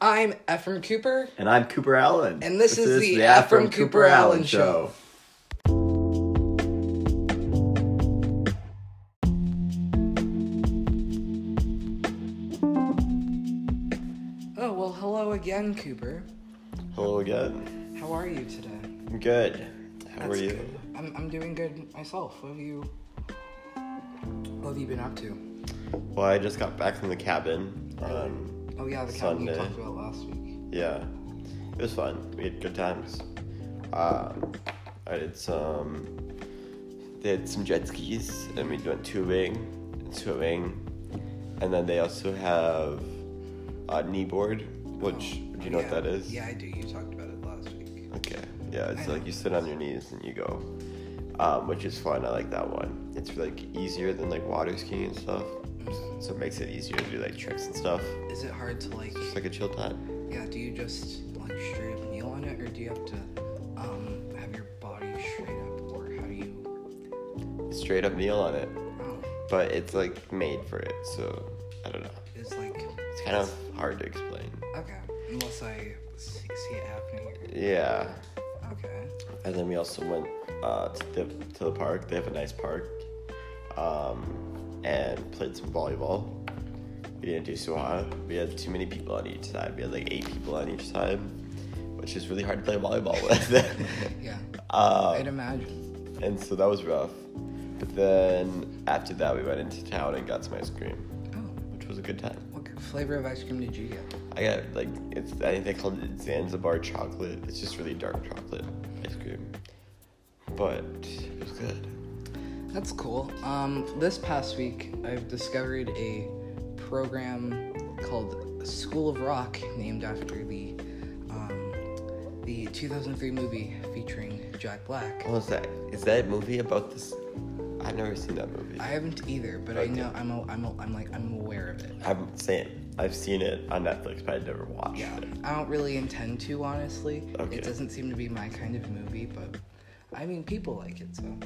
I'm Ephraim Cooper. And I'm Cooper Allen. And this, is, the, Ephraim Cooper, Allen Show. Oh, well, hello again, Cooper. Hello again. How are you today? I'm good. How are you? good. I'm, I'm doing good myself. What have you What have you been up to? Well, I just got back from the cabin. Um, Oh yeah, the cabin you Sunday. talked about last week. yeah, it was fun. We had good times. Um, I did some. They had some jet skis, and we went tubing and swimming, and then they also have a kneeboard, which do you know yeah. what that is? Yeah, I do. You talked about it last week. Okay. Yeah, it's I like know. you sit on your knees and you go, um, which is fun. I like that one. It's like easier than like water skiing and stuff, so it makes it easier to do like tricks and stuff. Is it hard to like? It's like a chill time. Yeah. Do you just like straight up kneel on it, or do you have to um have your body straight up, or how do you? Straight up kneel on it, Oh, but it's like made for it, so I don't know. it's like It's kind of hard to explain. okay, unless I see, see it happening. Yeah. Okay. And then we also went uh, to the to the park. They have a nice park, um, and played some volleyball. We didn't do so hot. We had too many people on each side. We had like eight people on each side, which is really hard to play volleyball with. Yeah. um, I'd imagine. and so that was rough. But then after that, we went into town and got some ice cream, Oh, which was a good time. what flavor of ice cream did you get? I got like it's I think they called it Zanzibar chocolate. It's just really dark chocolate ice cream, but it was good. That's cool. Um, this past week, I've discovered a program called School of Rock, named after the um, the 2003 movie featuring Jack Black. What was that? Is that movie about this? I've never seen that movie. I haven't either, but I know I'm a, I'm a, I'm like I'm aware of it. I'm saying I've seen it on Netflix, but I've never watched Yeah, it. I don't really intend to, honestly. Okay. It doesn't seem to be my kind of movie, but I mean, people like it, so.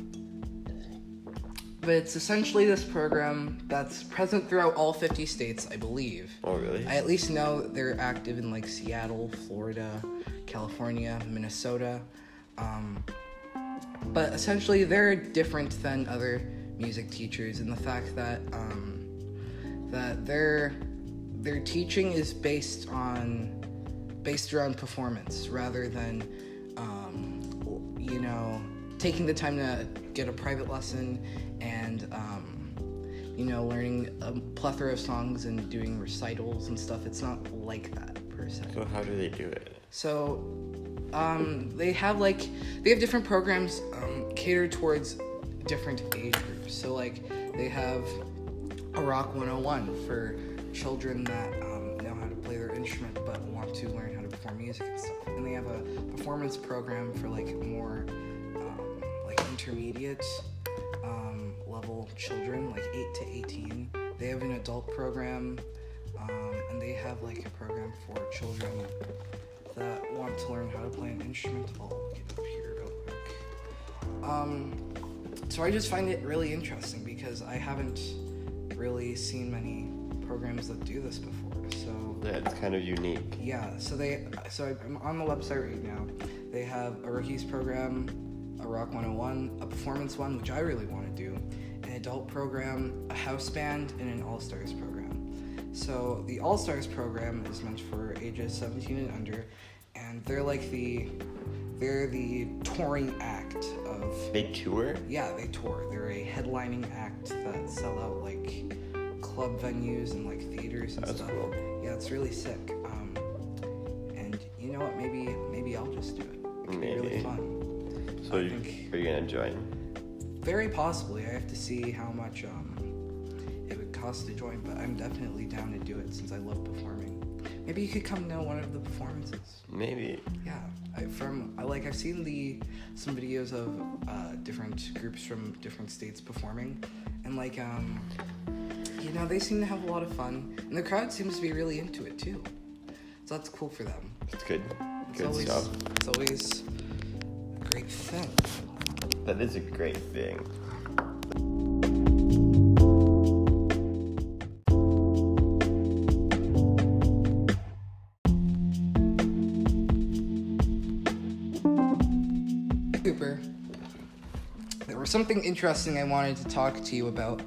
But it's essentially this program that's present throughout all 50 states, I believe. Oh really? I at least know they're active in like Seattle, Florida, California, Minnesota. Um, but essentially, they're different than other music teachers in the fact that um, that their their teaching is based on based around performance rather than um, you know taking the time to get a private lesson and um, you know learning a plethora of songs and doing recitals and stuff. It's not like that per se. so how do they do it? So, um, they have like they have different programs um, catered towards different age groups. So, like they have a Rock 101 for children that um, know how to play their instrument but want to learn how to perform music and stuff. And they have a performance program for like more um, like intermediate um, level children, like 8 to 18. They have an adult program, um, and they have like a program for children that want to learn how to play an instrument. I'll get up here real quick. Um, so I just find it really interesting because I haven't really seen many programs that do this before. So Yeah, it's kind of unique. yeah, so they so I'm on the website right now. They have a rookies program, rock 101, a performance one, which I really want to do, an adult program, a house band, and an all stars program. So the all stars program is meant for ages 17 and under, and they're like the they're the touring act of They tour. yeah, they tour. They're a headlining act that sell out like club venues and like theaters and That's stuff. cool. Yeah, it's really sick. Um, and you know what? Maybe So I you, think- are you gonna join? Very possibly. I have to see how much um, it would cost to join, but I'm definitely down to do it since I love performing. Maybe you could come to one of the performances. Maybe. Yeah, I, from I like I've seen the some videos of uh, different groups from different states performing, and like um, you know they seem to have a lot of fun, and the crowd seems to be really into it too. So that's cool for them. It's good. It's Good always stuff. it's always makes sense. That is a great thing. Cooper, there was something interesting I wanted to talk to you about.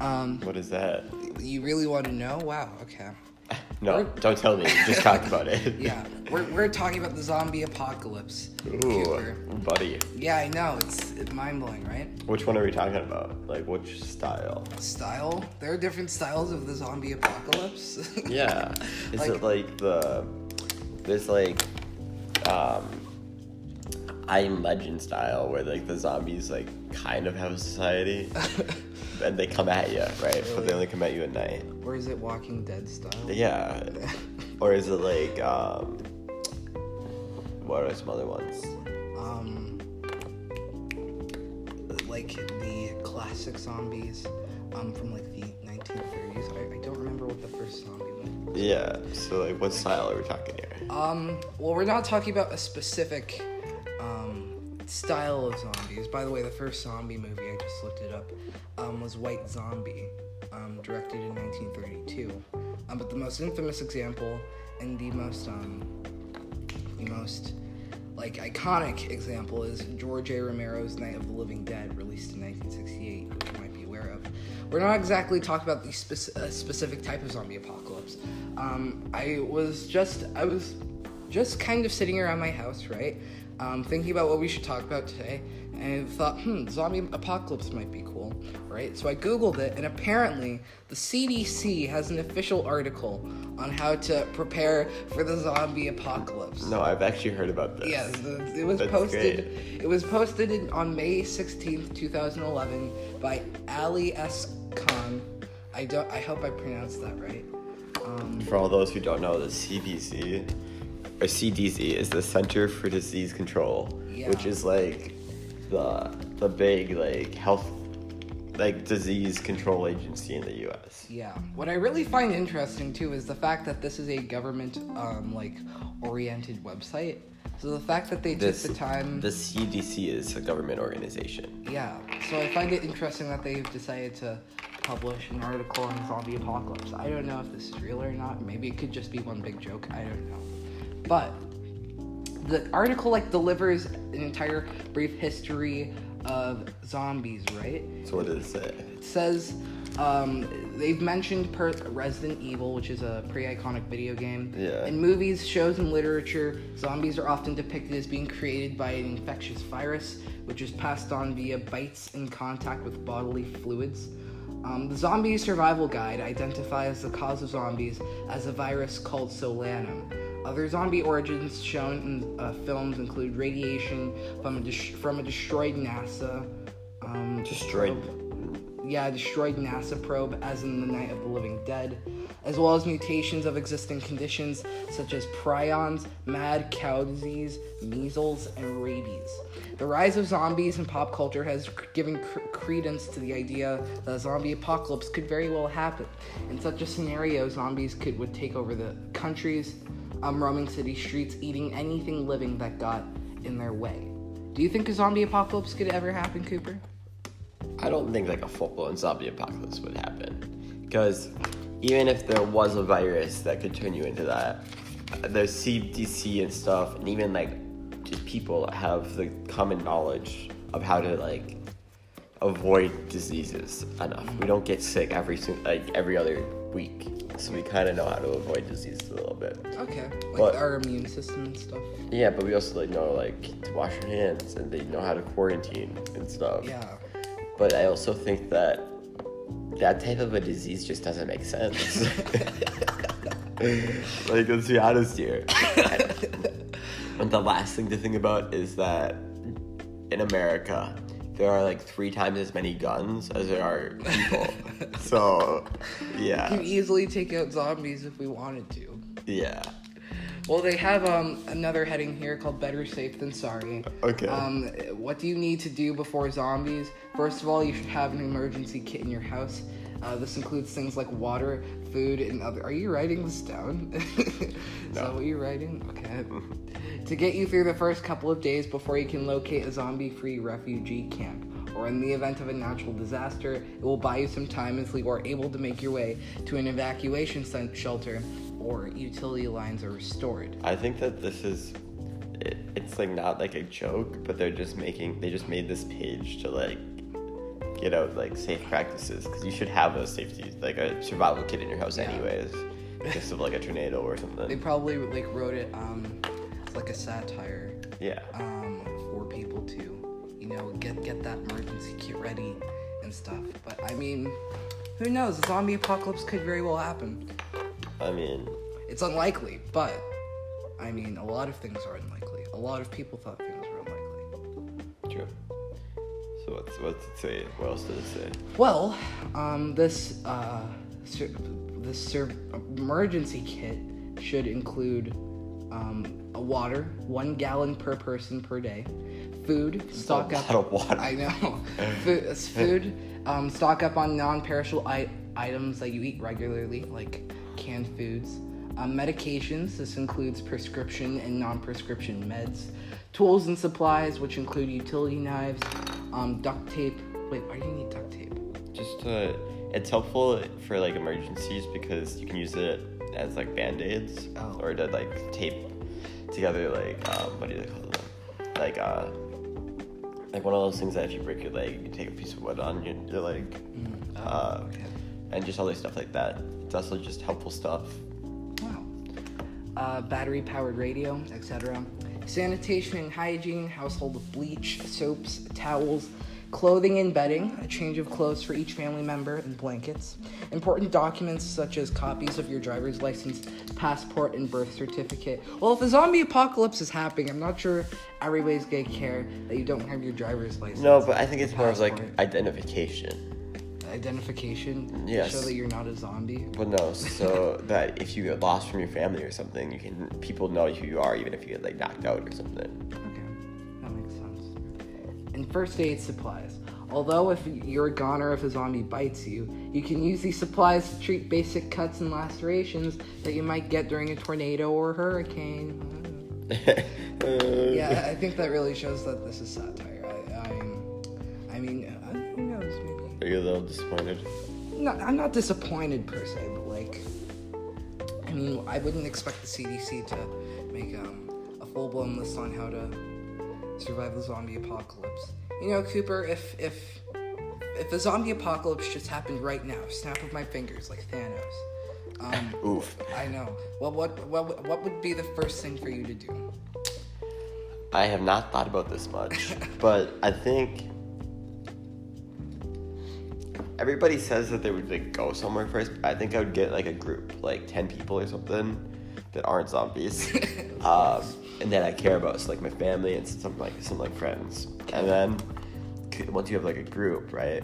Um, what is that? You really want to know? Wow, okay. no, don't tell me. Just talk about it. yeah we're, we're talking about the zombie apocalypse. Cooper. Buddy. Yeah, I know. It's, it's mind blowing, right? Which one are we talking about? Like, which style? Style. There are different styles of the zombie apocalypse. Yeah. Is Like- it like the this like um I Am Legend style where like the zombies like kind of have a society and they come at you, right? But they only come at you at night. or is it Walking Dead style? Yeah. Or is it like um what are some other ones? um, like the classic zombies um, from like the 1930s. I, I don't remember what the first zombie movie was. Yeah. So like what style are we talking here? Um, well, we're not talking about a specific um, style of zombies. By the way, the first zombie movie, I just looked it up, um, was White Zombie, um, directed in 1932. Um, but the most infamous example and the most, um, the most, like, iconic example is George A. Romero's Night of the Living Dead, released in 1968, which you might be aware of. We're not exactly talking about the spec- a specific type of zombie apocalypse. Um, I was just, I was just kind of sitting around my house, right? Um, thinking about what we should talk about today, and I thought, hmm, zombie apocalypse might be cool, right? So I googled it, and apparently the CDC has an official article on how to prepare for the zombie apocalypse. No, I've actually heard about this. Yes, the, it was That's posted. great. It was posted in, on May sixteenth, two thousand eleven, by Ali S. Khan. I don't. I hope I pronounced that right. Um, For all those who don't know, the CDC or CDC is the Center for Disease Control, Yeah. which is like the the big like health like disease control agency in the U.S. yeah. What I really find interesting too is the fact that this is a government um, like oriented website. So the fact that they This took the time. the CDC is a government organization. Yeah, so I find it interesting that they've decided to publish an article on zombie apocalypse. I don't know if this is real or not. Maybe it could just be one big joke. I don't know. But the article like delivers an entire brief history of zombies, right? So what does it say? It says um, they've mentioned per- Resident Evil, which is a pretty iconic video game. Yeah. In movies, shows, and literature, zombies are often depicted as being created by an infectious virus, which is passed on via bites and contact with bodily fluids. Um, the Zombie Survival Guide identifies the cause of zombies as a virus called solanum. Other zombie origins shown in uh, films include radiation from a, from a destroyed NASA. Um, Destroyed. probe- yeah, destroyed NASA probe, as in the Night of the Living Dead, as well as mutations of existing conditions such as prions, mad cow disease, measles, and rabies. The rise of zombies in pop culture has given cr- credence to the idea that a zombie apocalypse could very well happen. In such a scenario, zombies could would take over the countries, um, roaming city streets, eating anything living that got in their way. Do you think a zombie apocalypse could ever happen, Cooper? I don't think like a full blown zombie apocalypse would happen. Because even if there was a virus that could turn you into that, there's CDC and stuff, and even like just people have the common knowledge of how to like avoid diseases enough. We don't get sick every like every other week, so we kind of know how to avoid diseases a little bit. Okay, like But- our immune system and stuff. Yeah, but we also like know like to wash your hands, and they know how to quarantine and stuff. Yeah. But I also think that that type of a disease just doesn't make sense. like, let's be honest here. and the last thing to think about is that in America, there are like three times as many guns as there are people. so, yeah. We can easily take out zombies if we wanted to. Yeah. Well, they have um, another heading here called Better Safe Than Sorry. Okay. Um, what do you need to do before zombies? First of all, you should have an emergency kit in your house. Uh, this includes things like water, food, and other. Are you writing this down? Is that what you're writing? Okay. Mm-hmm. to get you through the first couple of days before you can locate a zombie free refugee camp. Or in the event of a natural disaster, it will buy you some time until you are able to make your way to an evacuation shelter or utility lines are restored. I think that this is. It it's like not like a joke, but they're just making they just made this page to like get out like safe practices because you should have a safety like a survival kit in your house Yeah. anyways, just of like a tornado or something. They probably like wrote it um like a satire Yeah, um for people to you know get get that emergency kit ready and stuff. But I mean, who knows? A zombie apocalypse could very well happen. I mean, It's unlikely, but I mean, a lot of things are unlikely. A lot of people thought So what's what's it say? What else does it say? Well, um, this uh, sur- this sur- emergency kit should include um, a water, one gallon per person per day, food, stock a up. lot of water. I know. food, food um, stock up on non-perishable I- items that you eat regularly, like canned foods. Um, medications. This includes prescription and non-prescription meds. Tools and supplies, which include utility knives, um, duct tape. Wait, why do you need duct tape? Just uh, it's helpful for like emergencies because you can use it as like band aids Oh. or to like tape together like um, what do they call them? Like uh, like one of those things that if you break your leg, you take a piece of wood on your, your leg, Oh, uh, okay. and just other stuff like that. It's also just helpful stuff. Wow. Uh, battery powered radio, etc. Sanitation and hygiene, household bleach, soaps, towels, clothing and bedding, a change of clothes for each family member, and blankets. Important documents such as copies of your driver's license, passport, and birth certificate. Well, if a zombie apocalypse is happening, I'm not sure everybody's gonna care that you don't have your driver's license. No, but I think it's more of like Passport. identification. Identification. to Yes. Show that you're not a zombie. But no, so that if you get lost from your family or something, you can people know who you are even if you get like knocked out or something. Okay, that makes sense. And first aid supplies. Although if you're a goner if a zombie bites you, you can use these supplies to treat basic cuts and lacerations that you might get during a tornado or hurricane. Yeah, I think that really shows that this is satire. I, I'm, I mean, Are you a little disappointed? Not, I'm not disappointed per se, but like, I mean, I wouldn't expect the CDC to make um, a full blown list on how to survive the zombie apocalypse. You know, Cooper, if if if a zombie apocalypse just happened right now, snap of my fingers like Thanos. Um, Oof. I know. Well, what what what would be the first thing for you to do? I have not thought about this much, but I think everybody says that they would like go somewhere first. I think I would get like a group, like ten people or something, that aren't zombies, um, and that I care about, so like my family and some like some like friends, and then once you have like a group, right,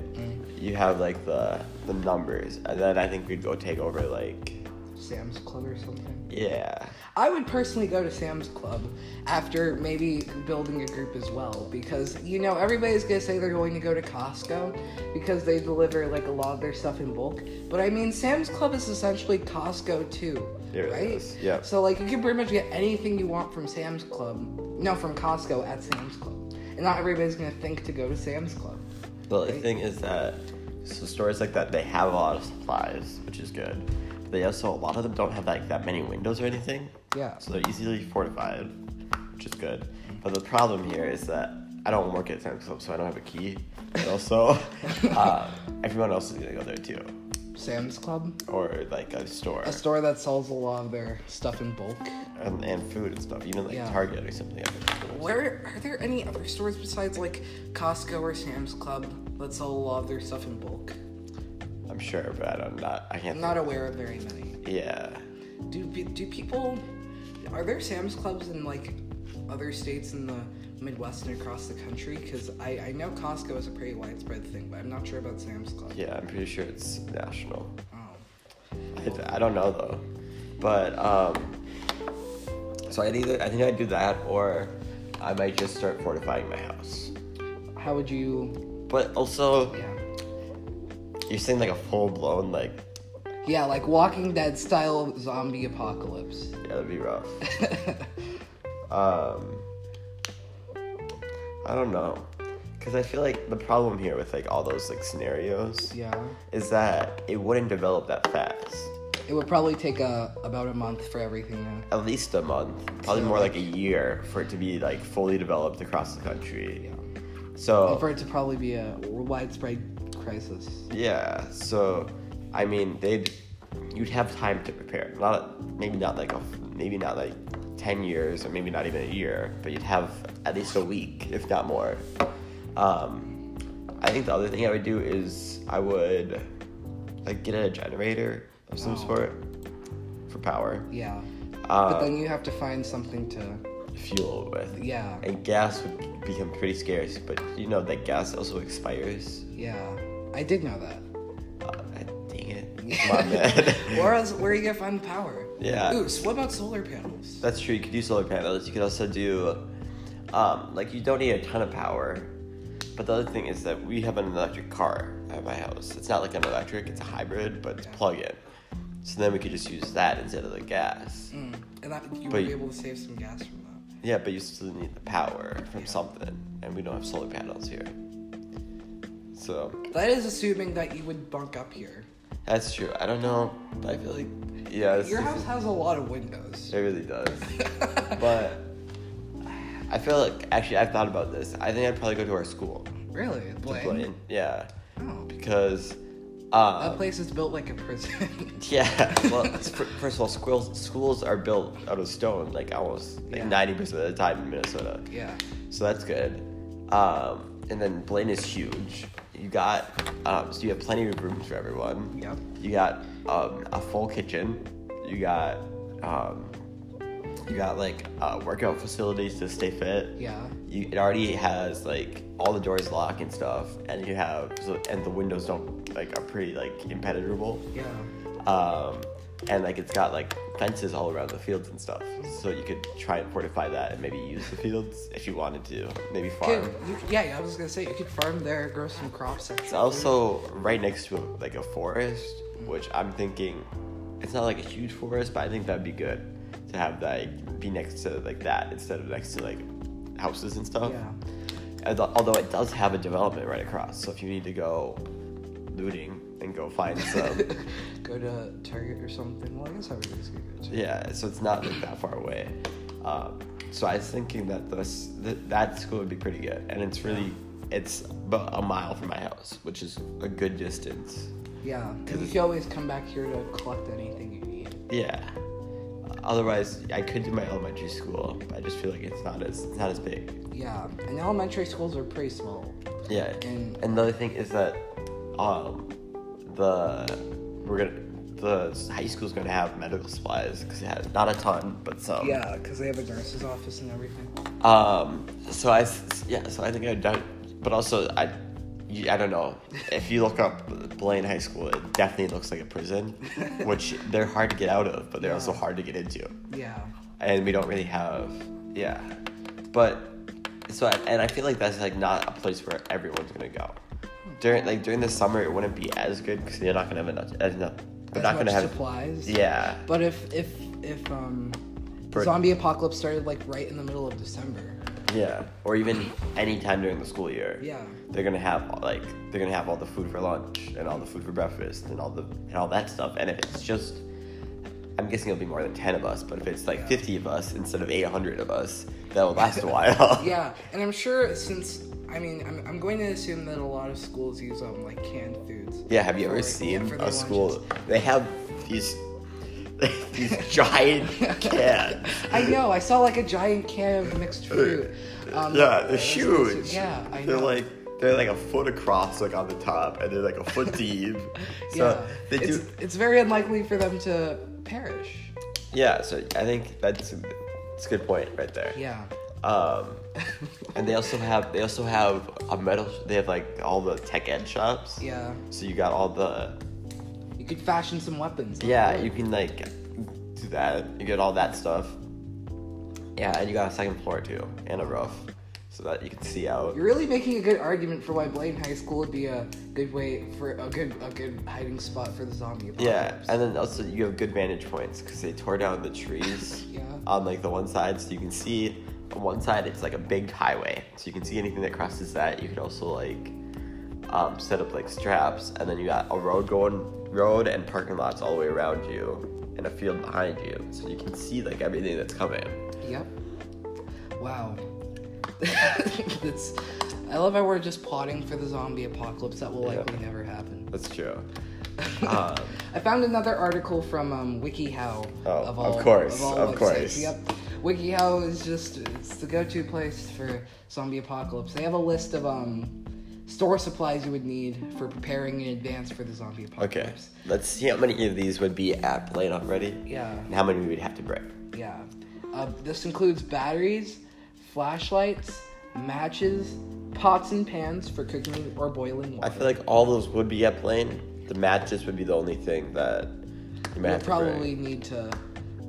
you have like the the numbers, and then I think we'd go take over like Sam's Club or something? yeah. I would personally go to Sam's Club after maybe building a group as well because you know everybody's gonna say they're going to go to Costco because they deliver like a lot of their stuff in bulk. But I mean Sam's Club is essentially Costco too, It right? is, yeah. So like you can pretty much get anything you want from Sam's Club, no, from Costco at Sam's Club, and not everybody's gonna think to go to Sam's Club. Well, the thing is that so stores like that they have a lot of supplies, which is good. But they also a lot of them don't have like that many windows or anything, Yeah. so they're easily fortified, which is good. But the problem here is that I don't work at Sam's Club, so I don't have a key. And also, uh, everyone else is gonna go there too, Sam's Club, or like a store a store that sells a lot of their stuff in bulk. and, and food and stuff, even like Yeah. Target or something. I think. Where are there any other stores besides like Costco or Sam's Club that sell a lot of their stuff in bulk? I'm sure, but I don't not I can't. I'm not aware of very many. Yeah. Do do people are there Sam's Clubs in like other states in the Midwest and across the country? Because I I know Costco is a pretty widespread thing, but I'm not sure about Sam's Club. Yeah, I'm pretty sure it's national. Oh. I, I don't know though, but um, so I'd either I think I'd do that or I might just start fortifying my house. How would you? But also, Yeah. You're saying like a full blown like Yeah, like Walking Dead style zombie apocalypse. yeah, that'd be rough. um, I don't know, because I feel like the problem here with like all those like scenarios Yeah. is that it wouldn't develop that fast. It would probably take a about a month for everything at least a month, probably So, more like- like a year for it to be like fully developed across the country. Yeah. So And for it to probably be a widespread crisis. Yeah, so I mean, they'd you'd have time to prepare. Not maybe not like a maybe not like ten years or maybe not even a year, but you'd have at least a week, if not more. Um, I think the other thing I would do is I would like get a generator of some Oh. sort for power, Yeah. uh, but then you have to find something to. fuel with. Yeah. And gas would become pretty scarce, but you know that gas also expires. Yeah. I did know that. Uh, dang it, on, man. where else? Where are you gonna find the power? Yeah. Ooh. So what about solar panels? That's true. You could do solar panels. You could also do, um, like you don't need a ton of power. But the other thing is that we have an electric car at my house. It's not like an electric; it's a hybrid, but it's Yeah. plug-in. So then we could just use that instead of the gas. Mm. And that, you But would be able to save some gas from that. Yeah, but you still need the power from Yeah. something, and we don't have solar panels here. So That is assuming that you would bunk up here. that's true. I don't know. but I feel like yeah, Your house has a lot of windows. It really does. but I feel like actually I've thought about this. I think I'd probably go to our school really? to Blaine? Yeah, Oh. because uh, That place is built like a prison. yeah. Well, first of all, schools schools are built out of stone, like almost like Yeah. ninety percent of the time in Minnesota. yeah. So that's good. Um, and then Blaine is huge. You got um, so you have plenty of rooms for everyone. Yep. You got um, a full kitchen. You got um, you got like uh, workout facilities to stay fit. Yeah. You, it already has like all the doors lock and stuff, and you have so and the windows don't like are pretty like impenetrable. Yeah. Um, and like it's got like fences all around the fields and stuff, so you could try and fortify that and maybe use the fields if you wanted to, maybe farm. Could, you, yeah, yeah, I was gonna say you could farm there, grow some crops. It's also right next to like a forest, which I'm thinking it's not like a huge forest, but I think that'd be good to have that like, be next to like that instead of next to like houses and stuff. Yeah. Although it does have a development right across, so if you need to go looting and go find some, go to Target or something. Well, I guess everybody's gonna go to. yeah, so it's not like that far away. Um, so I was thinking that this th- that school would be pretty good, and it's really it's about a mile from my house, which is a good distance. Yeah, because you can always come back here to collect anything you need. Yeah. Otherwise, I could do my elementary school, but I just feel like it's not as it's not as big. Yeah, and elementary schools are pretty small. Yeah. And- And the other thing is that, um, the we're gonna the high school's gonna have medical supplies because it has not a ton, but some. Yeah, because they have a nurse's office and everything. Um. So I yeah. So I think I've done, but also I. I don't know. If you look up Blaine High School, it definitely looks like a prison, which they're hard to get out of, but they're also hard to get into. Yeah. and we don't really have yeah but so I, and i feel like that's like not a place where everyone's gonna go during like during the summer it wouldn't be as good because you're not gonna have enough as enough not gonna have supplies. yeah But if if if um, For- zombie apocalypse started like right in the middle of December. yeah or even any time during the school year Yeah. they're gonna have like they're gonna have all the food for lunch and all the food for breakfast and all the and all that stuff and if it's just i'm guessing it'll be more than 10 of us but if it's like Yeah. 50 of us instead of 800 of us that will last a while Yeah, and I'm sure since I mean I'm, I'm going to assume that a lot of schools use um like canned foods. Yeah, have you ever seen yeah, a school? lunches. They have these these giant cans. I know. I saw like a giant can of mixed fruit. Um, yeah, they're huge. Yeah, I they're know. like they're like a foot across, like on the top, and they're like a foot deep. So yeah, they it's, do. it's very unlikely for them to perish. Yeah, so I think that's that's a good point right there. Yeah. Um, and they also have they also have a metal. They have like all the tech ed shops. Yeah. So you got all the You could fashion some weapons. Yeah, you can like do that. You get all that stuff. Yeah, and you got a second floor too, and a roof, so that you can see out. You're really making a good argument for why Blaine High School would be a good way for a good a good hiding spot for the zombie apocalypse. Yeah, and then also you have good vantage points because they tore down the trees Yeah. on like the one side, so you can see on one side it's like a big highway, so you can see anything that crosses that. You could also like um, set up like straps, and then you got a road going, road and parking lots all the way around you, and a field behind you, so you can see like everything that's coming. Yep. Wow. That's. I love how we're just plotting for the zombie apocalypse that will Yeah. likely never happen. That's true. Um, I found another article from um, WikiHow. Oh, of, of all, course, all of websites. course. Yep. WikiHow is just it's the go-to place for zombie apocalypse. They have a list of um store supplies you would need for preparing in advance for the zombie apocalypse. okay, let's see how many of these would be at Blaine already, Yeah. and how many we would have to bring. Yeah. Uh, this includes batteries, flashlights, matches, pots and pans for cooking or boiling water. I feel like all those would be at Blaine. The matches would be the only thing that you might we'll have to bring. probably need to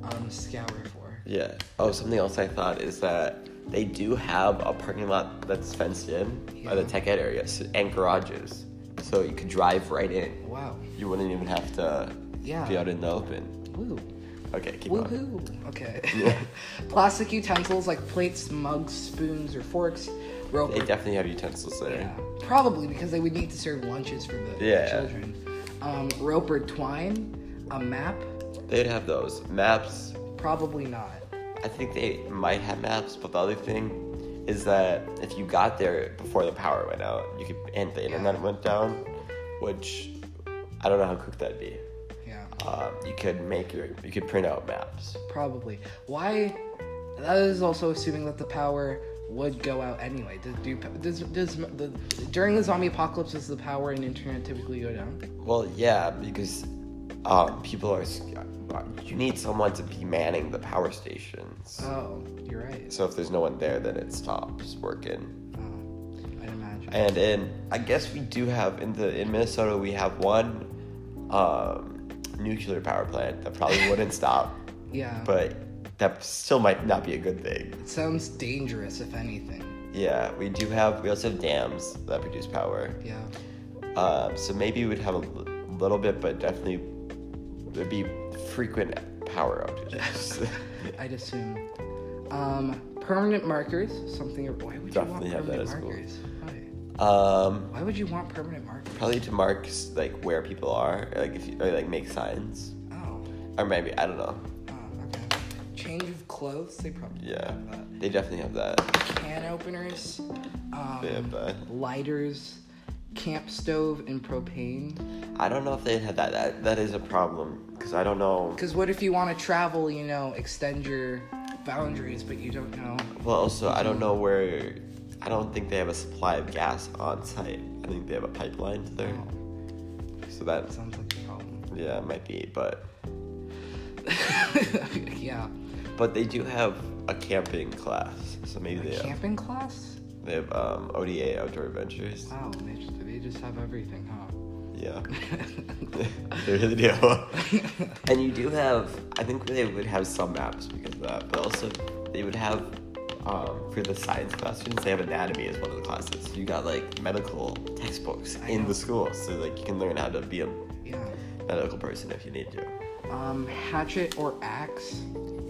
um, scour for. Yeah. Oh, something else I thought is that they do have a parking lot that's fenced in by the tech ed area so, and garages, so you could drive right in. Wow. You wouldn't even have to Yeah. be out in the open. Woo. Okay, keep on. Woohoo. Okay. Yeah. Plastic utensils like plates, mugs, spoons, or forks. Rope. They definitely have utensils there. yeah. Probably because they would need to serve lunches for the Yeah. children. Um, rope or twine. A map. They'd have those maps. Probably not. I think they might have maps, but the other thing is that if you got there before the power went out, you could and the internet went down, which I don't know how quick that'd be. Yeah. Um, you could make your you could print out maps. Probably. Why? That is also assuming that the power would go out anyway. Does, do, does, does the during the zombie apocalypse does the power and internet typically go down? Well, yeah, because um, people are. You need someone to be manning the power stations. Oh, you're right. So if there's no one there, then it stops working. Oh, I'd imagine. And in I guess we do have in the in Minnesota we have one um, nuclear power plant that probably wouldn't stop, yeah. but that still might not be a good thing. it sounds dangerous, if anything. Yeah, we do have we also have dams that produce power. Yeah. Um, so maybe we'd have a little bit, but definitely there'd be frequent power outages. I'd assume. Um, permanent markers. Something. Why would Definitely you want permanent markers? Why? um, Why would you want permanent markers? probably to mark like where people are, like if you or, like make signs, Oh. or maybe I don't know. Oh. Okay. Change of clothes. They probably Yeah, have that. they definitely have that. Can openers. Um, They have that. lighters, camp stove, and propane. I don't know if they had that. That that is a problem because I don't know. Because what if you want to travel, you know, extend your boundaries, but you don't know? Well, also I don't know where. I don't think they have a supply of gas on site. I think they have a pipeline to there. Oh. So That sounds like a problem. yeah it might be, but yeah. but they do have a camping class. So maybe they have, Camping class? They have um, ODA outdoor adventures. Wow, they just, they just have everything, huh? Yeah, they really do. and you do have. I think they would have some maps because of that, but also they would have um, for the science questions. They have anatomy as one of the classes. So you got like medical textbooks I in know. the school, so like you can learn how to be a yeah. medical person if you need to. Um, hatchet or axe?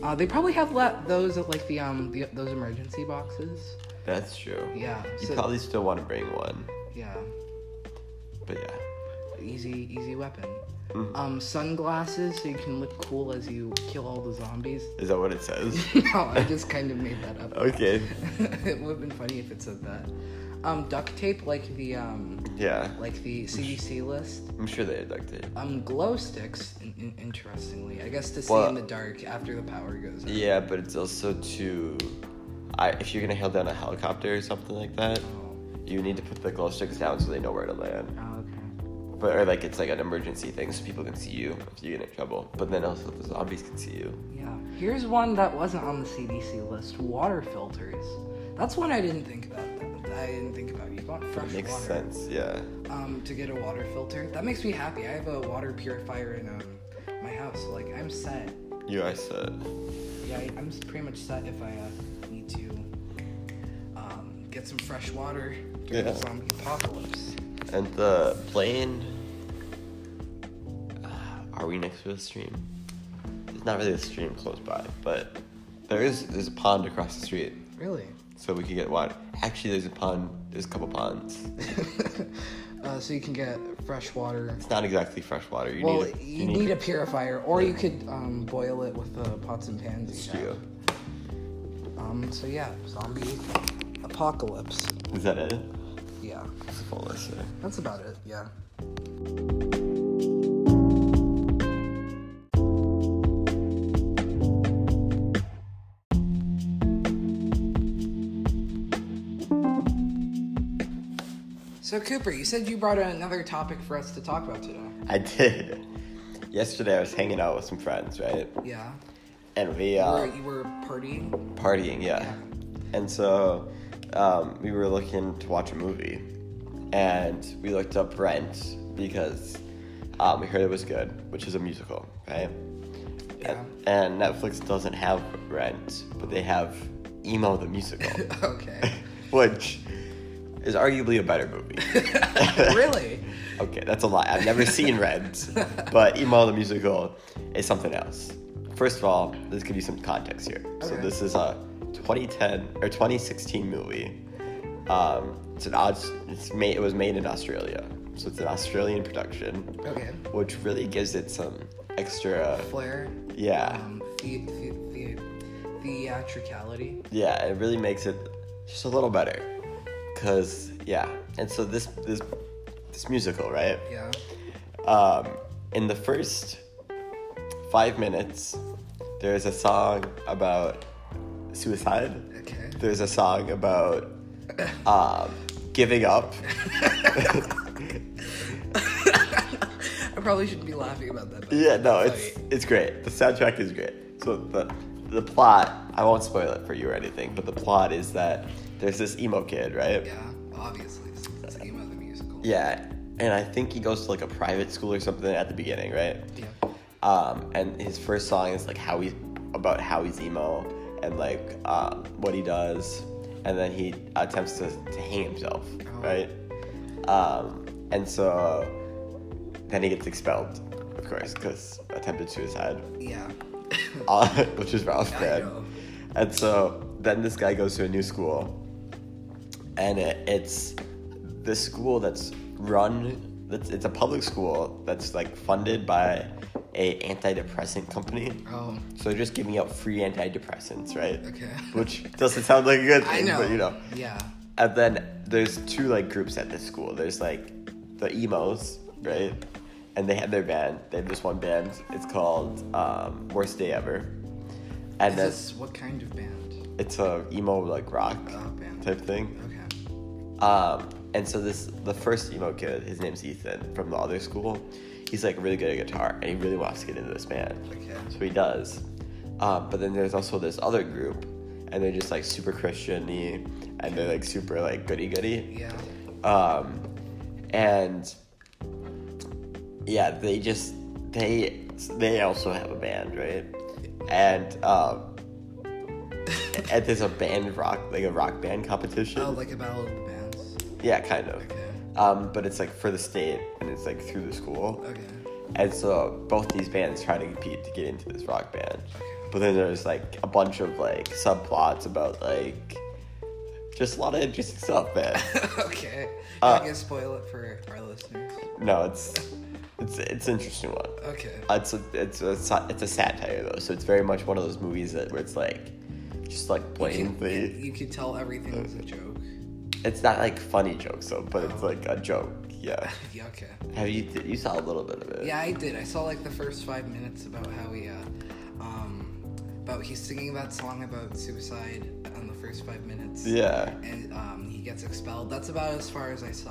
Uh, they probably have let those at like the um the, those emergency boxes. That's true. Yeah. You so- probably still want to bring one, Yeah. but yeah. Easy easy weapon. Mhm. Um, sunglasses so you can look cool as you kill all the zombies. Is that what it says? no, I just kind of made that up. okay. it would have been funny if it said that. Um, duct tape like the um Yeah, like the CDC list. I'm sure they had duct tape. Um, glow sticks. In, in, interestingly, I guess to see Well- in the dark after the power goes out. Yeah, but it's also to, I if you're gonna hail down a helicopter or something like that, you need to put the glow sticks down so they know where to land. oh, okay. But or like it's like an emergency thing so people can see you if you get in trouble. But then also the zombies can see you. Yeah. Here's one that wasn't on the CDC list: water filters. That's one I didn't think about. That I didn't think about. You want fresh That makes water. sense. Yeah. Um, to get a water filter. That makes me happy. I have a water purifier in um my house. So, like I'm set. You I said. Yeah, I, I'm pretty much set if I uh, get some fresh water during Yeah. the zombie apocalypse. And the Blaine. uh, Are we next to a stream? There's not really a stream close by, but there is. There's a pond across the street, Really? so we could get water. Actually, there's a pond. There's a couple ponds. uh, uh, so you can get fresh water. It's not exactly fresh water. You Well, need. a- you need a purifier, or you could um, boil it with the pots and pans. It's you true. Um. So yeah, zombie apocalypse. Is that it? Yeah, That's a full eh? that's about it. Yeah. So Cooper, you said you brought another topic for us to talk about today. I did. Yesterday I was hanging out with some friends, right? Yeah. And we You uh, were, you were partying. partying, yeah. Yeah. And so um, we were looking to watch a movie, and we looked up Rent because um, we heard it was good, which is a musical, right? Yeah. And, and Netflix doesn't have Rent, but they have Emo the musical, okay. which is arguably a better movie. really? Okay, that's a lie. I've never seen Rent, but Emo the musical is something else. First of all, let's give you some context here. So this is a 2010 or 2016 movie. Um, it's an odd. It's made. It was made in Australia, so it's an Australian production, Okay. which really gives it some extra. Flair. Yeah, Um, the, the, the, theatricality. yeah. It really makes it just a little better, cause yeah. And so this this this musical, right? Yeah. um, in the first five minutes, there's a song about suicide. Okay. There's a song about um, giving up. I probably shouldn't be laughing about that. Yeah, no, funny. it's it's great. The soundtrack is great. So the the plot, I won't spoil it for you or anything, but the plot is that there's this emo kid, right? Yeah, obviously. It's, it's Emo the musical. Yeah, and I think he goes to like a private school or something at the beginning, right? Yeah. Um, and his first song is like how he about how he's emo and like um, what he does. And then he attempts to, to hang himself Oh. right? Um, and so then he gets expelled of course because attempted suicide. Yeah. uh, which is rough I man. and so then this guy goes to a new school. And it, it's the school that's run that's it's a public school that's like funded by a antidepressant company Oh, so they're just giving out free antidepressants right okay. which doesn't sound like a good thing but you know Yeah. and then there's two like groups at this school there's like the emos right and they have their band they have this one band it's called um, worst day ever and this what kind of band? it's a emo like rock band. type thing. Okay. Um, and so this the first emo kid, his name's Ethan from the other school. He's like really good at guitar, and he really wants to get into this band. Okay. So he does. Um, but then there's also this other group, and they're just like super Christian-y, and they're like super like goody goody. Yeah. Um, and yeah, they just they they also have a band, right? And um, and there's a band rock like a rock band competition. Oh, like a battle of the bands. yeah, kind of. Okay. Um, but it's like for the state, and it's like through the school. Okay. And so both these bands try to compete to get into this rock band. But then there's like a bunch of like subplots about like just a lot of interesting stuff, man. okay. Uh, I can spoil it for our listeners. no, it's it's it's an interesting one. Okay. Uh, It's a it's a it's a satire though, so it's very much one of those movies that where it's like just like You, blatantly. you can tell everything was a joke. It's not like funny jokes though, but it's like a joke. Yeah. yeah. Okay. Have you you saw a little bit of it? Yeah, I did. I saw like the first five minutes about how he, uh, um, about he's singing that song about suicide on the first five minutes. Yeah. And um, he gets expelled. That's about as far as I saw.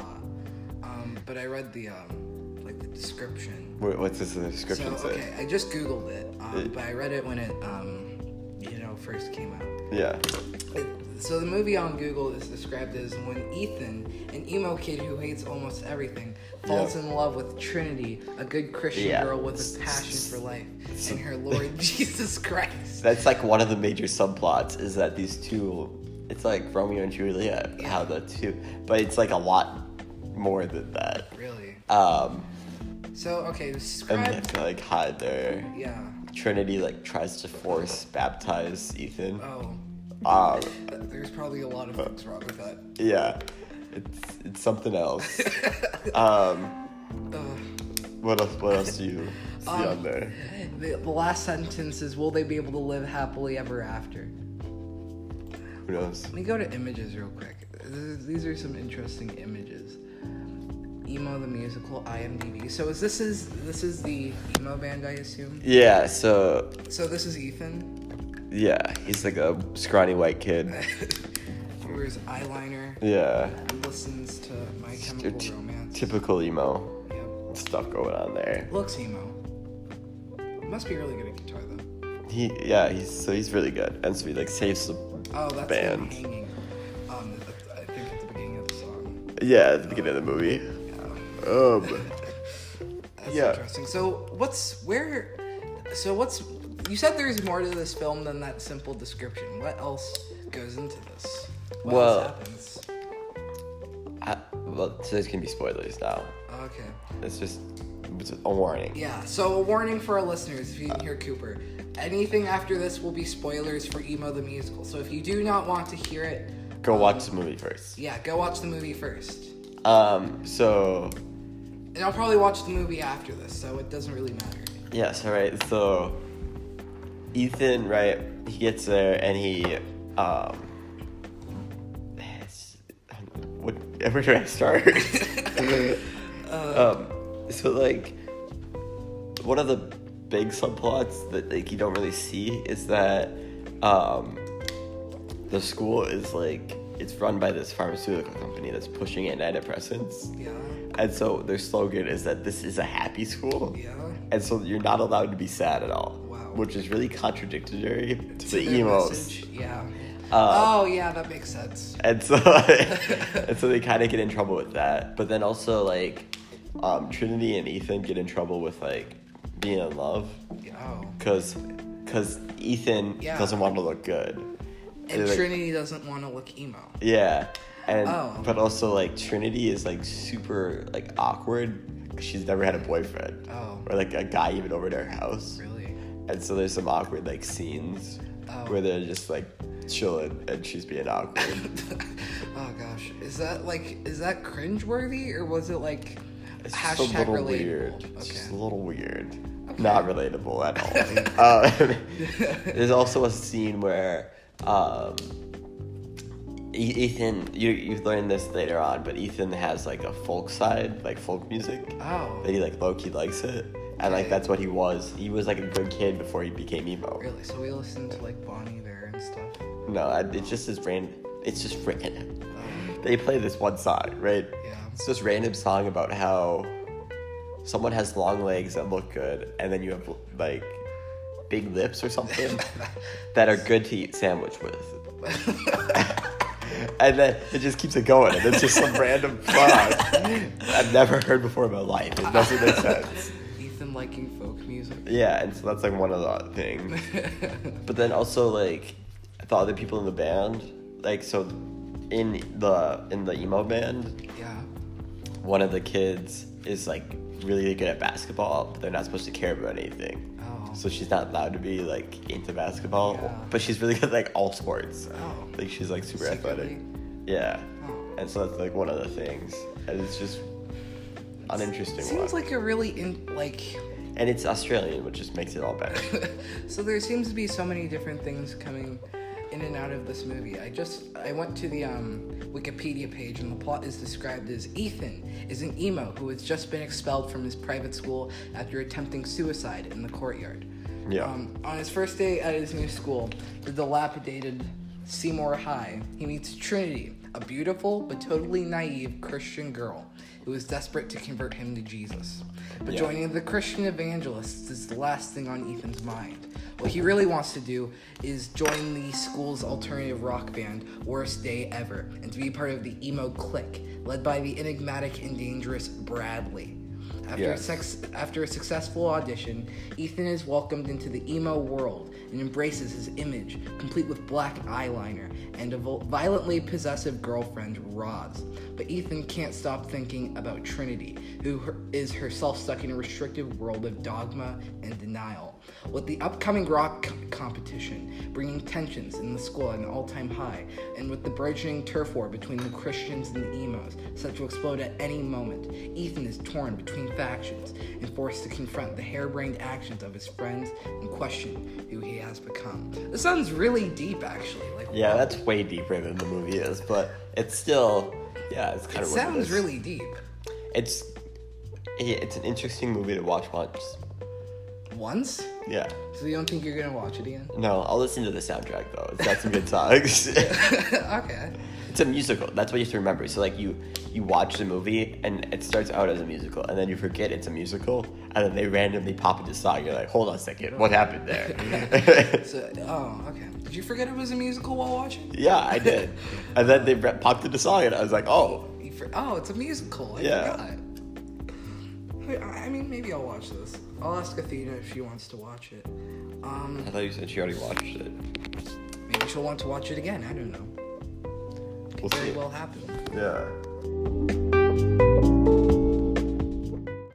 Um, but I read the um, like the description. Wha- What's this the description so say? okay, I just googled it, um, It- but I read it when it um, you know first came out. Yeah. It, so the movie on Google is described as when Ethan, an emo kid who hates almost everything, falls in love with Trinity, a good Christian Yeah. girl with a passion for life, and her Lord Jesus Christ. That's like one of the major subplots is that these two, it's like Romeo and Juliet, Yeah. how the two, but it's like a lot more than that. Really? Um, So okay, describe... and they describe. have to like hide their Yeah. Trinity like tries to force baptize Ethan. Oh, Um, there's probably a lot of things wrong with that. yeah, It's it's something else. um, what else? What else do you see Um, on there? The, the last sentence is, "Will they be able to live happily ever after?" Who knows? Let me go to images real quick. Th- These are some interesting images. Emo the musical IMDb. So is this is this is the emo band I assume? Yeah. So So this is Ethan. Yeah, he's like a scrawny white kid. Wears eyeliner. Yeah. Listens to My Chemical t- Romance. typical emo Yep. stuff going on there. Looks emo. Must be really good at guitar though. He yeah, he's so he's really good, and so he like saves the Oh, that's Band. hanging. Um, I think at the beginning of the song. yeah at the beginning of the movie. Yeah. Um, That's Yeah. interesting. So what's where? So what's? You said there's more to this film than that simple description. What else goes into this? What Well- else happens? I, well, so there's gonna be spoilers now. Okay. It's just it's a warning. Yeah. So a warning for our listeners, if you didn't hear Cooper, anything after this will be spoilers for Emo the musical. So if you do not want to hear it, Go watch the movie first. yeah, go watch the movie first. Um. So And I'll probably watch the movie after this, so it doesn't really matter. Yes, all right. So Ethan, right? He gets there and he um. What? Where do I start? um. So like, one of the big subplots that like you don't really see is that um, the school is like it's run by this pharmaceutical company that's pushing antidepressants. Yeah. And so their slogan is that this is a happy school. Yeah. And so you're not allowed to be sad at all. Which is really contradictory to To emos. message, Yeah. Uh, oh yeah, that makes sense. And so and so they kind of get in trouble with that. But then also like um, Trinity and Ethan get in trouble with like being in love Oh. cuz cuz Ethan Yeah. doesn't want to look good. And like- Trinity doesn't want to look emo. Yeah. And Oh. but also like Trinity is like super like awkward cuz she's never had a boyfriend. Oh. Or like a guy even over to her house. Really? And so there's some awkward like scenes Oh. where they're just like chilling and she's being awkward. oh gosh, is that like is that cringeworthy or was it like It's hashtag just a little relatable? weird. It's just a little weird. Not relatable at all. um, there's also a scene where um, Ethan, you you learn this later on, but Ethan has like a folk side, like folk music. Oh. That he like low key likes it, and like that's what he was. He was like a good kid before he became emo. Really? So we listened to like Bon Iver and stuff. No, I, it's just this random. It's just random. Um, They play this one song, right? yeah. It's this random song about how someone has long legs that look good, and then you have like big lips or something that are good to eat sandwich with. and then it just keeps it going, and it's just some random song I've never heard before in my life. It doesn't make sense. Liking folk music. Yeah, and so that's like one of the things. But then also like the other people in the band, like so in the in the emo band, yeah. one of the kids is like really good at basketball, but they're not supposed to care about anything. Oh. So she's not allowed to be like into basketball, Yeah. but she's really good at like all sports. Oh. Like she's like super Secretly? athletic. Yeah. Oh. And so that's like one of the things. And it's just an interesting Seems one. like a really in like. and it's Australian, which just makes it all better. so there seems to be so many different things coming in and out of this movie. I just I went to the um, Wikipedia page and the plot is described as Ethan is an emo who has just been expelled from his private school after attempting suicide in the courtyard. Yeah. Um, on his first day at his new school, the dilapidated Seymour High, he meets Trinity, a beautiful but totally naive Christian girl who is desperate to convert him to Jesus. But Yeah. joining the Christian evangelists is the last thing on Ethan's mind. What he really wants to do is join the school's alternative rock band, Worst Day Ever, and to be part of the emo clique, led by the enigmatic and dangerous Bradley. After, Yes. a sex, after a successful audition, Ethan is welcomed into the emo world and embraces his image, complete with black eyeliner and a violently possessive girlfriend, Roz. But Ethan can't stop thinking about Trinity, who is herself stuck in a restrictive world of dogma and denial. With the upcoming rock competition bringing tensions in the school at an all time high, and with the burgeoning turf war between the Christians and the emos set to explode at any moment, Ethan is torn between factions and forced to confront the harebrained actions of his friends and question who he has become. This sounds really deep, actually. Like, Yeah, that's way deeper than the movie is, but it's still, yeah, it's kind it of it sounds really deep. It's, it's an interesting movie to watch once. Once? Yeah. So you don't think you're gonna watch it again? No, I'll listen to the soundtrack though. It's got some good songs. okay. it's a musical. That's what you have to remember. So like you you watch the movie and it starts out as a musical and then you forget it's a musical and then they randomly pop into song. You're like, hold on a second, what happened there? So, oh, okay. Did you forget it was a musical while watching? yeah, I did. And then they popped into song and I was like, oh, for- oh, it's a musical. I Yeah. forgot. I I mean, maybe I'll watch this. I'll ask Athena if she wants to watch it. Um, I thought you said she already watched it. maybe she'll want to watch it again. I don't know. Could We'll very see. well happen. Yeah.